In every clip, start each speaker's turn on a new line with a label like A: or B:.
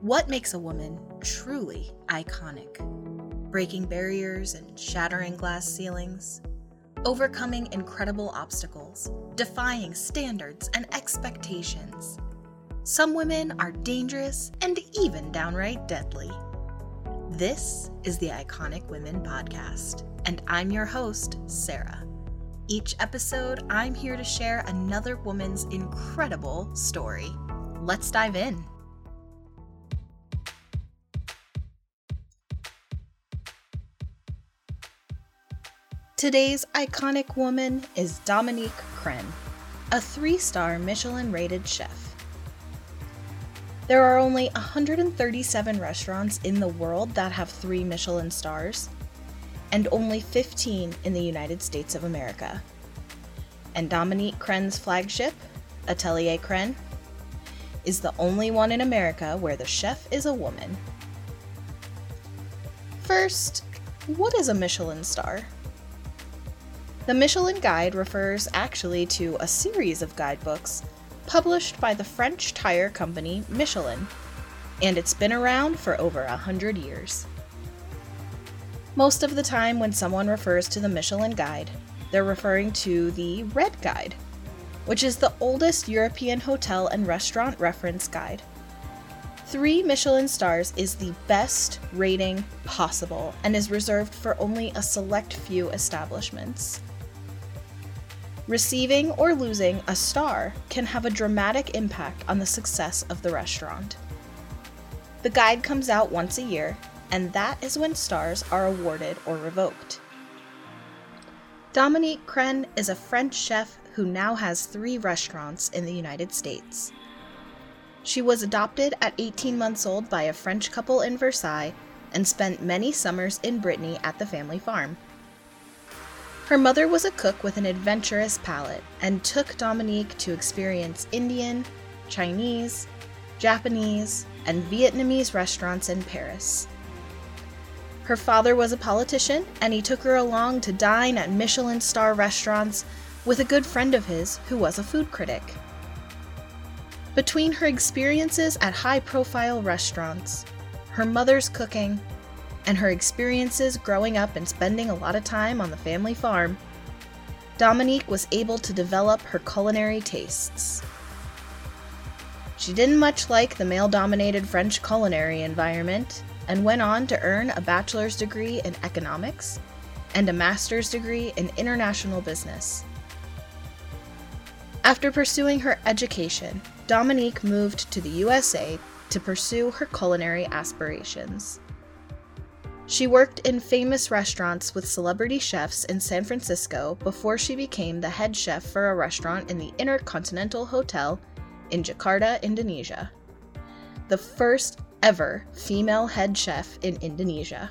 A: What makes a woman truly iconic? Breaking barriers and shattering glass ceilings, overcoming incredible obstacles, defying standards and expectations. Some women are dangerous and even downright deadly. This is the Iconic Women Podcast, and I'm your host, Sarah. Each episode, I'm here to share another woman's incredible story. Let's dive in. Today's iconic woman is Dominique Crenn, a three star Michelin rated chef. There are only 137 restaurants in the world that have three Michelin stars, and only 15 in the United States of America. And Dominique Crenn's flagship, Atelier Crenn, is the only one in America where the chef is a woman. First, what is a Michelin star? The Michelin Guide refers actually to a series of guidebooks published by the French tire company Michelin, and it's been around for over a hundred years. Most of the time, when someone refers to the Michelin Guide, they're referring to the Red Guide, which is the oldest European hotel and restaurant reference guide. Three Michelin stars is the best rating possible and is reserved for only a select few establishments. Receiving or losing a star can have a dramatic impact on the success of the restaurant. The guide comes out once a year, and that is when stars are awarded or revoked. Dominique Crenn is a French chef who now has three restaurants in the United States. She was adopted at 18 months old by a French couple in Versailles and spent many summers in Brittany at the family farm. Her mother was a cook with an adventurous palate and took Dominique to experience Indian, Chinese, Japanese, and Vietnamese restaurants in Paris. Her father was a politician, and he took her along to dine at Michelin star restaurants with a good friend of his who was a food critic. Between her experiences at high profile restaurants, her mother's cooking, and her experiences growing up and spending a lot of time on the family farm, Dominique was able to develop her culinary tastes. She didn't much like the male dominated French culinary environment and went on to earn a bachelor's degree in economics and a master's degree in international business. After pursuing her education, Dominique moved to the USA to pursue her culinary aspirations. She worked in famous restaurants with celebrity chefs in San Francisco before she became the head chef for a restaurant in the Intercontinental Hotel in Jakarta, Indonesia. The first ever female head chef in Indonesia.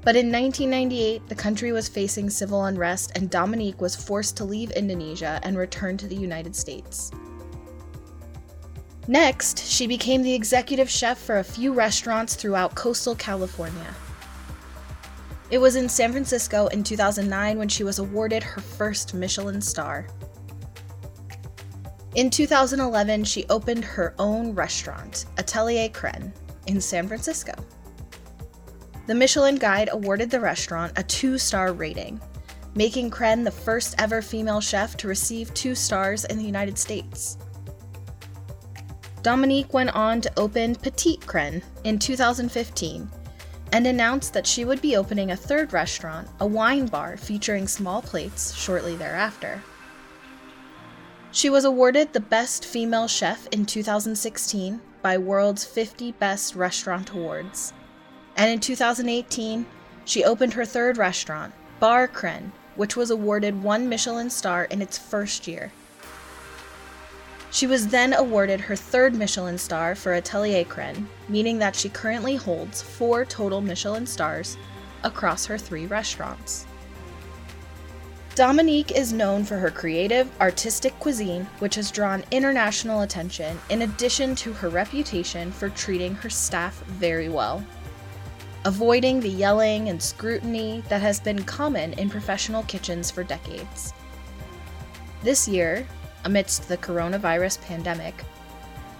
A: But in 1998, the country was facing civil unrest, and Dominique was forced to leave Indonesia and return to the United States. Next, she became the executive chef for a few restaurants throughout coastal California. It was in San Francisco in 2009 when she was awarded her first Michelin star. In 2011, she opened her own restaurant, Atelier Crenn, in San Francisco. The Michelin Guide awarded the restaurant a two star rating, making Crenn the first ever female chef to receive two stars in the United States. Dominique went on to open Petite Crenn in 2015 and announced that she would be opening a third restaurant, a wine bar featuring small plates, shortly thereafter. She was awarded the Best Female Chef in 2016 by World's 50 Best Restaurant Awards. And in 2018, she opened her third restaurant, Bar Crenn, which was awarded one Michelin star in its first year. She was then awarded her third Michelin star for Atelier Crenn, meaning that she currently holds four total Michelin stars across her three restaurants. Dominique is known for her creative, artistic cuisine, which has drawn international attention, in addition to her reputation for treating her staff very well. Avoiding the yelling and scrutiny that has been common in professional kitchens for decades. This year, amidst the coronavirus pandemic,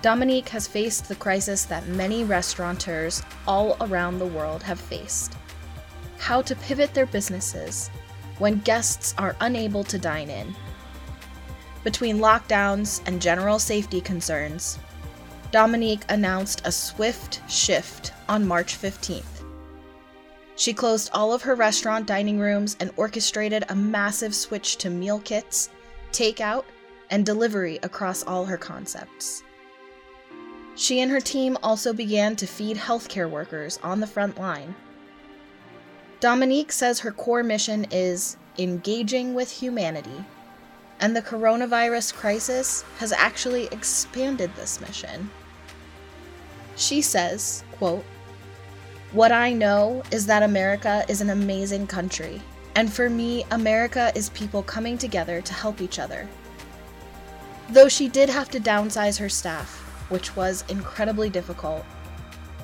A: Dominique has faced the crisis that many restaurateurs all around the world have faced how to pivot their businesses when guests are unable to dine in. Between lockdowns and general safety concerns, Dominique announced a swift shift on March 15th. She closed all of her restaurant dining rooms and orchestrated a massive switch to meal kits, takeout, and delivery across all her concepts. She and her team also began to feed healthcare workers on the front line. Dominique says her core mission is engaging with humanity, and the coronavirus crisis has actually expanded this mission. She says, quote, What I know is that America is an amazing country, and for me, America is people coming together to help each other. Though she did have to downsize her staff, which was incredibly difficult,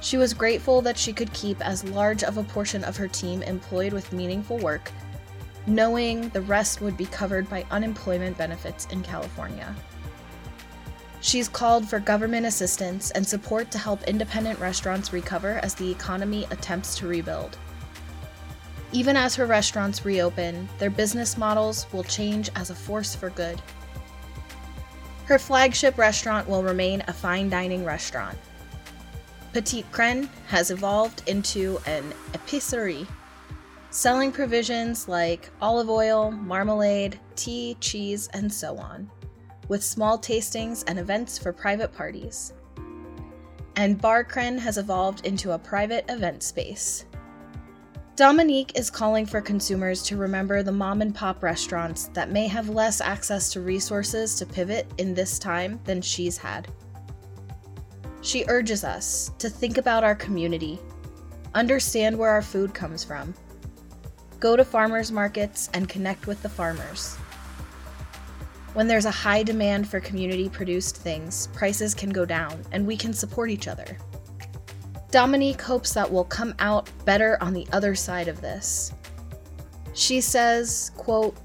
A: she was grateful that she could keep as large of a portion of her team employed with meaningful work, knowing the rest would be covered by unemployment benefits in California. She's called for government assistance and support to help independent restaurants recover as the economy attempts to rebuild. Even as her restaurants reopen, their business models will change as a force for good. Her flagship restaurant will remain a fine dining restaurant. Petite Crenn has evolved into an épicerie, selling provisions like olive oil, marmalade, tea, cheese, and so on with small tastings and events for private parties. And Bar Crenn has evolved into a private event space. Dominique is calling for consumers to remember the mom and pop restaurants that may have less access to resources to pivot in this time than she's had. She urges us to think about our community, understand where our food comes from, go to farmers markets and connect with the farmers. When there's a high demand for community produced things, prices can go down and we can support each other. Dominique hopes that we'll come out better on the other side of this. She says, quote,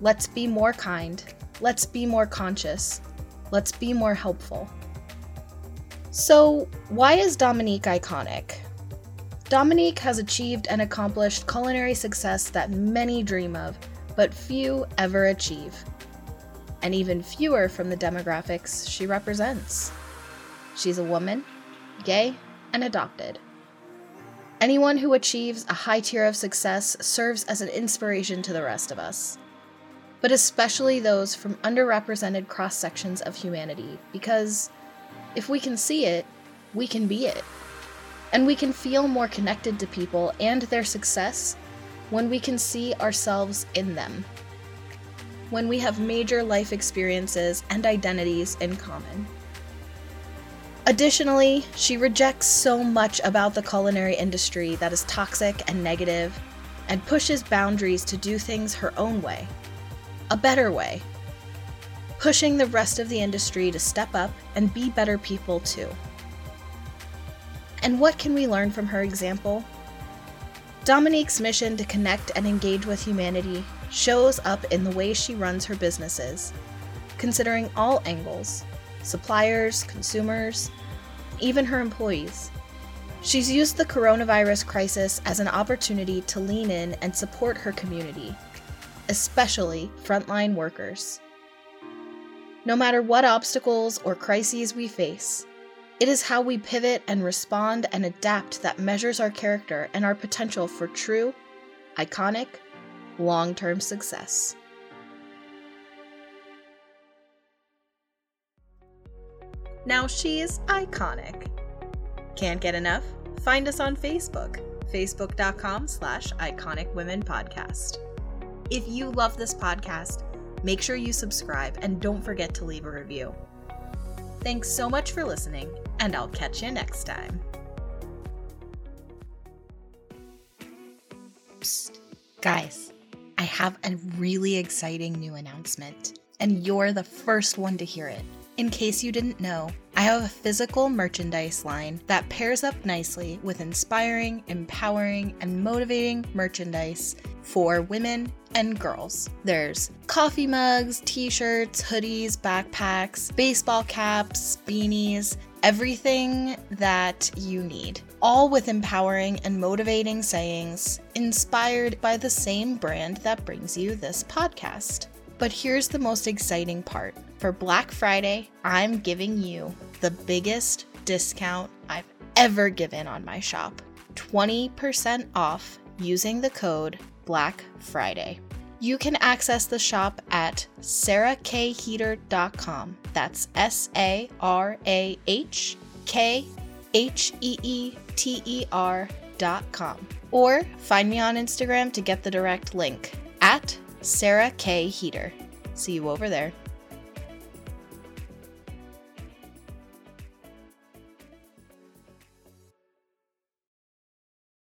A: "Let's be more kind. Let's be more conscious. Let's be more helpful." So, why is Dominique iconic? Dominique has achieved and accomplished culinary success that many dream of, but few ever achieve and even fewer from the demographics she represents. She's a woman, gay, and adopted. Anyone who achieves a high tier of success serves as an inspiration to the rest of us, but especially those from underrepresented cross sections of humanity, because if we can see it, we can be it. And we can feel more connected to people and their success when we can see ourselves in them when we have major life experiences and identities in common. Additionally, she rejects so much about the culinary industry that is toxic and negative, and pushes boundaries to do things her own way, a better way, pushing the rest of the industry to step up and be better people too. And what can we learn from her example? Dominique's mission to connect and engage with humanity shows up in the way she runs her businesses, considering all angles suppliers, consumers, even her employees. She's used the coronavirus crisis as an opportunity to lean in and support her community, especially frontline workers. No matter what obstacles or crises we face, it is how we pivot and respond and adapt that measures our character and our potential for true, iconic, long term success. Now she's iconic. Can't get enough? Find us on Facebook, facebook.com slash iconic women podcast. If you love this podcast, make sure you subscribe and don't forget to leave a review. Thanks so much for listening, and I'll catch you next time. Psst, guys. I have a really exciting new announcement, and you're the first one to hear it. In case you didn't know, I have a physical merchandise line that pairs up nicely with inspiring, empowering, and motivating merchandise for women and girls. There's coffee mugs, t shirts, hoodies, backpacks, baseball caps, beanies, everything that you need. All with empowering and motivating sayings inspired by the same brand that brings you this podcast. But here's the most exciting part. For Black Friday, I'm giving you the biggest discount I've ever given on my shop 20% off using the code Black Friday. You can access the shop at sarahkheeter.com. That's S A R A H K H E E T E R.com. Or find me on Instagram to get the direct link at Sarah K. Heeter. See you over there.